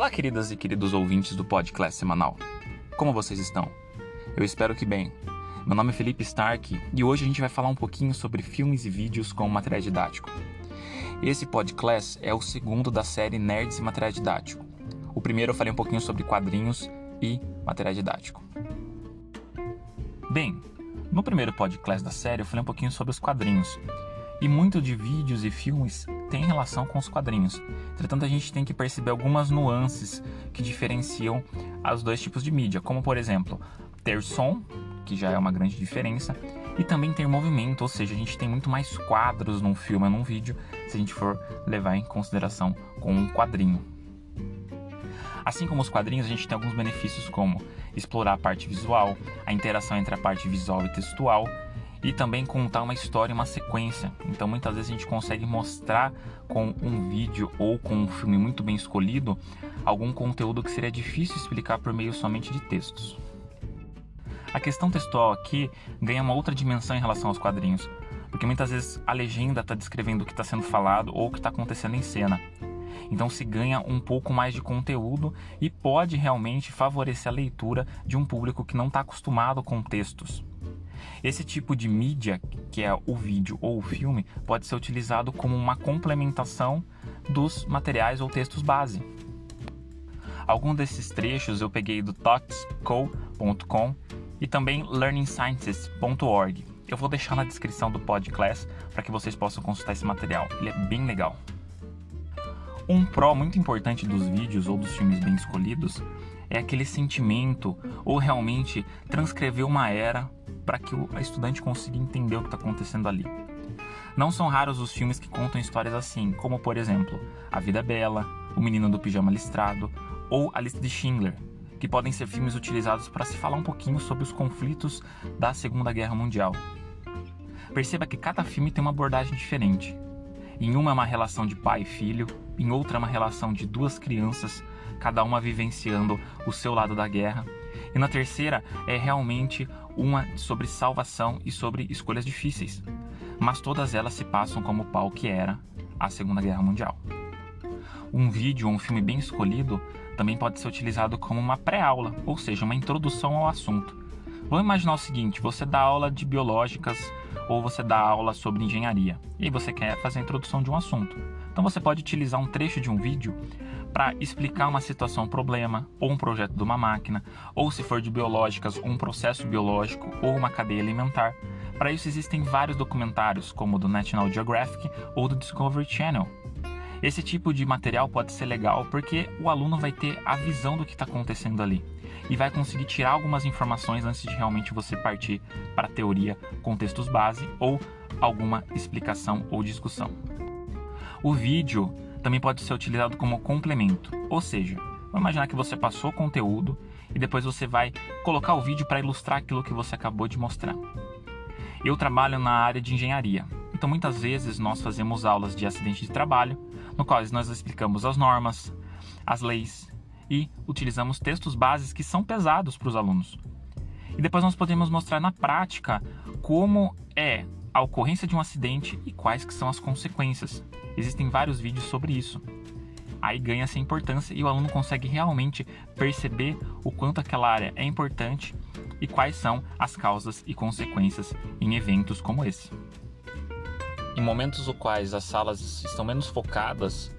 Olá, queridas e queridos ouvintes do Podcast Semanal. Como vocês estão? Eu espero que bem. Meu nome é Felipe Stark e hoje a gente vai falar um pouquinho sobre filmes e vídeos com material didático. Esse podcast é o segundo da série Nerds e Material Didático. O primeiro eu falei um pouquinho sobre quadrinhos e material didático. Bem, no primeiro podcast da série eu falei um pouquinho sobre os quadrinhos. E muito de vídeos e filmes tem relação com os quadrinhos. Entretanto, a gente tem que perceber algumas nuances que diferenciam os dois tipos de mídia, como por exemplo, ter som, que já é uma grande diferença, e também ter movimento, ou seja, a gente tem muito mais quadros num filme ou num vídeo, se a gente for levar em consideração com um quadrinho. Assim como os quadrinhos, a gente tem alguns benefícios como explorar a parte visual, a interação entre a parte visual e textual, e também contar uma história, uma sequência. Então muitas vezes a gente consegue mostrar com um vídeo ou com um filme muito bem escolhido algum conteúdo que seria difícil explicar por meio somente de textos. A questão textual aqui ganha uma outra dimensão em relação aos quadrinhos, porque muitas vezes a legenda está descrevendo o que está sendo falado ou o que está acontecendo em cena. Então se ganha um pouco mais de conteúdo e pode realmente favorecer a leitura de um público que não está acostumado com textos. Esse tipo de mídia, que é o vídeo ou o filme, pode ser utilizado como uma complementação dos materiais ou textos base. Alguns desses trechos eu peguei do talksco.com e também learningsciences.org. Eu vou deixar na descrição do podcast para que vocês possam consultar esse material. Ele é bem legal. Um pró muito importante dos vídeos ou dos filmes bem escolhidos é aquele sentimento ou realmente transcrever uma era para que o estudante consiga entender o que está acontecendo ali. Não são raros os filmes que contam histórias assim, como por exemplo A Vida é Bela, O Menino do Pijama Listrado ou A Lista de Schindler, que podem ser filmes utilizados para se falar um pouquinho sobre os conflitos da Segunda Guerra Mundial. Perceba que cada filme tem uma abordagem diferente. Em uma é uma relação de pai e filho, em outra é uma relação de duas crianças, cada uma vivenciando o seu lado da guerra, e na terceira é realmente uma sobre salvação e sobre escolhas difíceis. Mas todas elas se passam como o pau que era a Segunda Guerra Mundial. Um vídeo ou um filme bem escolhido também pode ser utilizado como uma pré-aula, ou seja, uma introdução ao assunto. Vamos imaginar o seguinte: você dá aula de biológicas ou você dá aula sobre engenharia e você quer fazer a introdução de um assunto. Então você pode utilizar um trecho de um vídeo para explicar uma situação, um problema, ou um projeto de uma máquina, ou se for de biológicas, um processo biológico ou uma cadeia alimentar. Para isso existem vários documentários, como o do National Geographic ou do Discovery Channel. Esse tipo de material pode ser legal porque o aluno vai ter a visão do que está acontecendo ali e vai conseguir tirar algumas informações antes de realmente você partir para a teoria, contextos base ou alguma explicação ou discussão. O vídeo também pode ser utilizado como complemento, ou seja, vamos imaginar que você passou conteúdo e depois você vai colocar o vídeo para ilustrar aquilo que você acabou de mostrar. Eu trabalho na área de engenharia, então muitas vezes nós fazemos aulas de acidente de trabalho, no qual nós explicamos as normas, as leis e utilizamos textos bases que são pesados para os alunos. E depois nós podemos mostrar na prática como é a ocorrência de um acidente e quais que são as consequências. Existem vários vídeos sobre isso. Aí ganha essa importância e o aluno consegue realmente perceber o quanto aquela área é importante e quais são as causas e consequências em eventos como esse. Em momentos os quais as salas estão menos focadas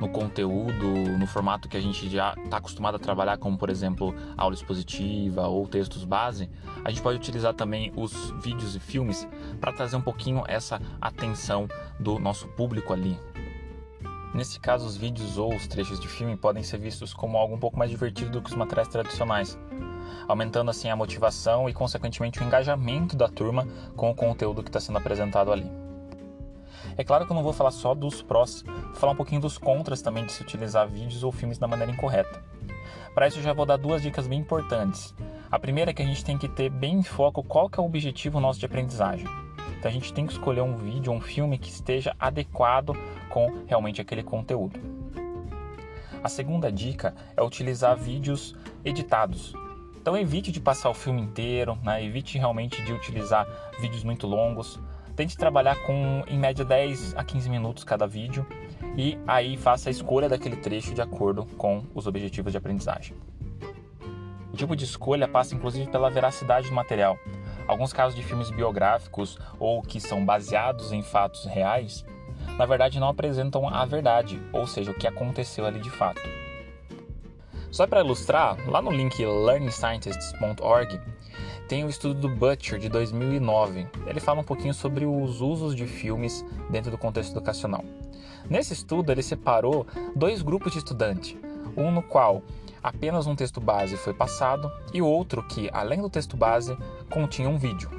no conteúdo, no formato que a gente já está acostumado a trabalhar, como por exemplo aula expositiva ou textos base, a gente pode utilizar também os vídeos e filmes para trazer um pouquinho essa atenção do nosso público ali. Nesse caso, os vídeos ou os trechos de filme podem ser vistos como algo um pouco mais divertido do que os materiais tradicionais, aumentando assim a motivação e, consequentemente, o engajamento da turma com o conteúdo que está sendo apresentado ali. É claro que eu não vou falar só dos prós, vou falar um pouquinho dos contras também de se utilizar vídeos ou filmes da maneira incorreta. Para isso eu já vou dar duas dicas bem importantes. A primeira é que a gente tem que ter bem em foco qual que é o objetivo nosso de aprendizagem. Então a gente tem que escolher um vídeo um filme que esteja adequado com realmente aquele conteúdo. A segunda dica é utilizar vídeos editados. Então evite de passar o filme inteiro, né? evite realmente de utilizar vídeos muito longos Tente trabalhar com em média 10 a 15 minutos cada vídeo e aí faça a escolha daquele trecho de acordo com os objetivos de aprendizagem. O tipo de escolha passa inclusive pela veracidade do material. Alguns casos de filmes biográficos ou que são baseados em fatos reais, na verdade não apresentam a verdade, ou seja, o que aconteceu ali de fato. Só para ilustrar, lá no link learningscientists.org tem o estudo do Butcher de 2009. Ele fala um pouquinho sobre os usos de filmes dentro do contexto educacional. Nesse estudo, ele separou dois grupos de estudantes, um no qual apenas um texto base foi passado e outro que, além do texto base, continha um vídeo.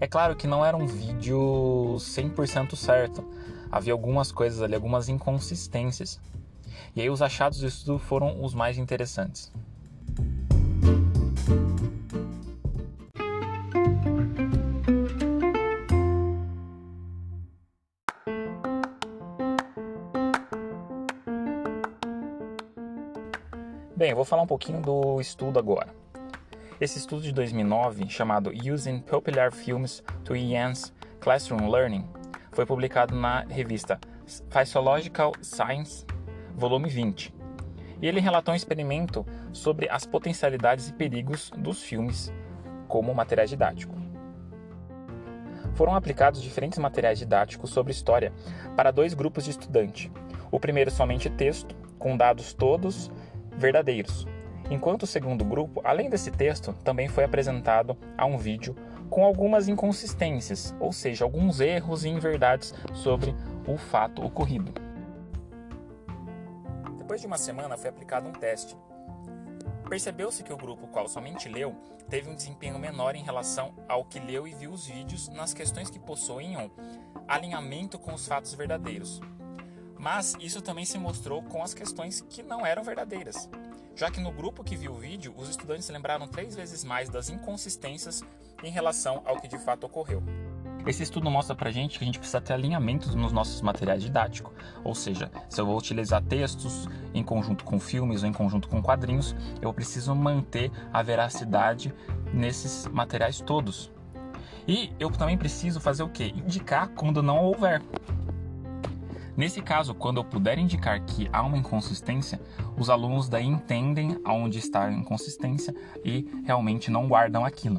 É claro que não era um vídeo 100% certo, havia algumas coisas ali, algumas inconsistências. E aí os achados do estudo foram os mais interessantes. Bem, eu vou falar um pouquinho do estudo agora. Esse estudo de 2009, chamado Using Popular Films to Enhance Classroom Learning, foi publicado na revista Physiological Science, volume 20. E ele relatou um experimento sobre as potencialidades e perigos dos filmes como material didático. Foram aplicados diferentes materiais didáticos sobre história para dois grupos de estudantes. O primeiro somente texto, com dados todos verdadeiros, enquanto o segundo grupo, além desse texto, também foi apresentado a um vídeo com algumas inconsistências, ou seja, alguns erros e inverdades sobre o fato ocorrido. Depois de uma semana foi aplicado um teste. Percebeu-se que o grupo qual somente leu teve um desempenho menor em relação ao que leu e viu os vídeos nas questões que possuíam alinhamento com os fatos verdadeiros. Mas isso também se mostrou com as questões que não eram verdadeiras, já que no grupo que viu o vídeo, os estudantes lembraram três vezes mais das inconsistências em relação ao que de fato ocorreu. Esse estudo mostra pra gente que a gente precisa ter alinhamento nos nossos materiais didáticos, ou seja, se eu vou utilizar textos em conjunto com filmes ou em conjunto com quadrinhos, eu preciso manter a veracidade nesses materiais todos. E eu também preciso fazer o que? Indicar quando não houver. Nesse caso, quando eu puder indicar que há uma inconsistência, os alunos daí entendem aonde está a inconsistência e realmente não guardam aquilo.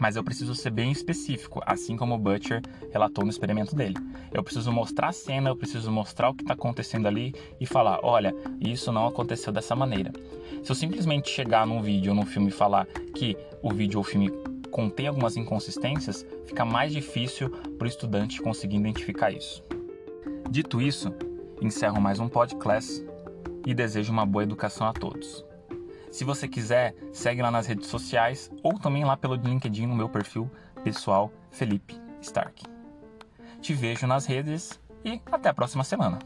Mas eu preciso ser bem específico, assim como o Butcher relatou no experimento dele. Eu preciso mostrar a cena, eu preciso mostrar o que está acontecendo ali e falar: olha, isso não aconteceu dessa maneira. Se eu simplesmente chegar num vídeo ou num filme e falar que o vídeo ou filme contém algumas inconsistências, fica mais difícil para o estudante conseguir identificar isso. Dito isso, encerro mais um podcast e desejo uma boa educação a todos. Se você quiser, segue lá nas redes sociais ou também lá pelo LinkedIn no meu perfil pessoal Felipe Stark. Te vejo nas redes e até a próxima semana.